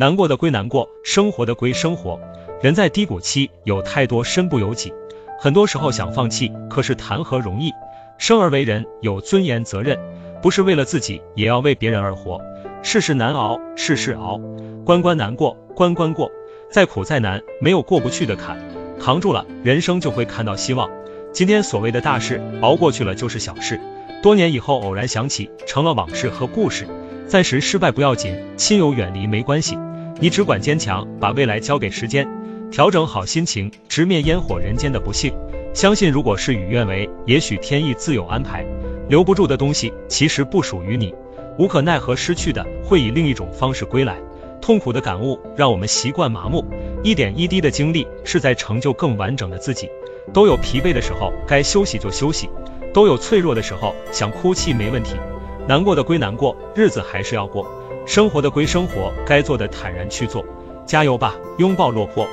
难过的归难过，生活的归生活。人在低谷期，有太多身不由己，很多时候想放弃，可是谈何容易？生而为人，有尊严责任，不是为了自己，也要为别人而活。世事难熬，事事熬，关关难过，关关过。再苦再难，没有过不去的坎，扛住了，人生就会看到希望。今天所谓的大事，熬过去了就是小事，多年以后偶然想起，成了往事和故事。暂时失败不要紧，亲友远离没关系，你只管坚强，把未来交给时间，调整好心情，直面烟火人间的不幸。相信如果事与愿违，也许天意自有安排。留不住的东西，其实不属于你，无可奈何失去的，会以另一种方式归来。痛苦的感悟让我们习惯麻木，一点一滴的经历是在成就更完整的自己。都有疲惫的时候，该休息就休息；都有脆弱的时候，想哭泣没问题。难过的归难过，日子还是要过；生活的归生活，该做的坦然去做。加油吧，拥抱落魄。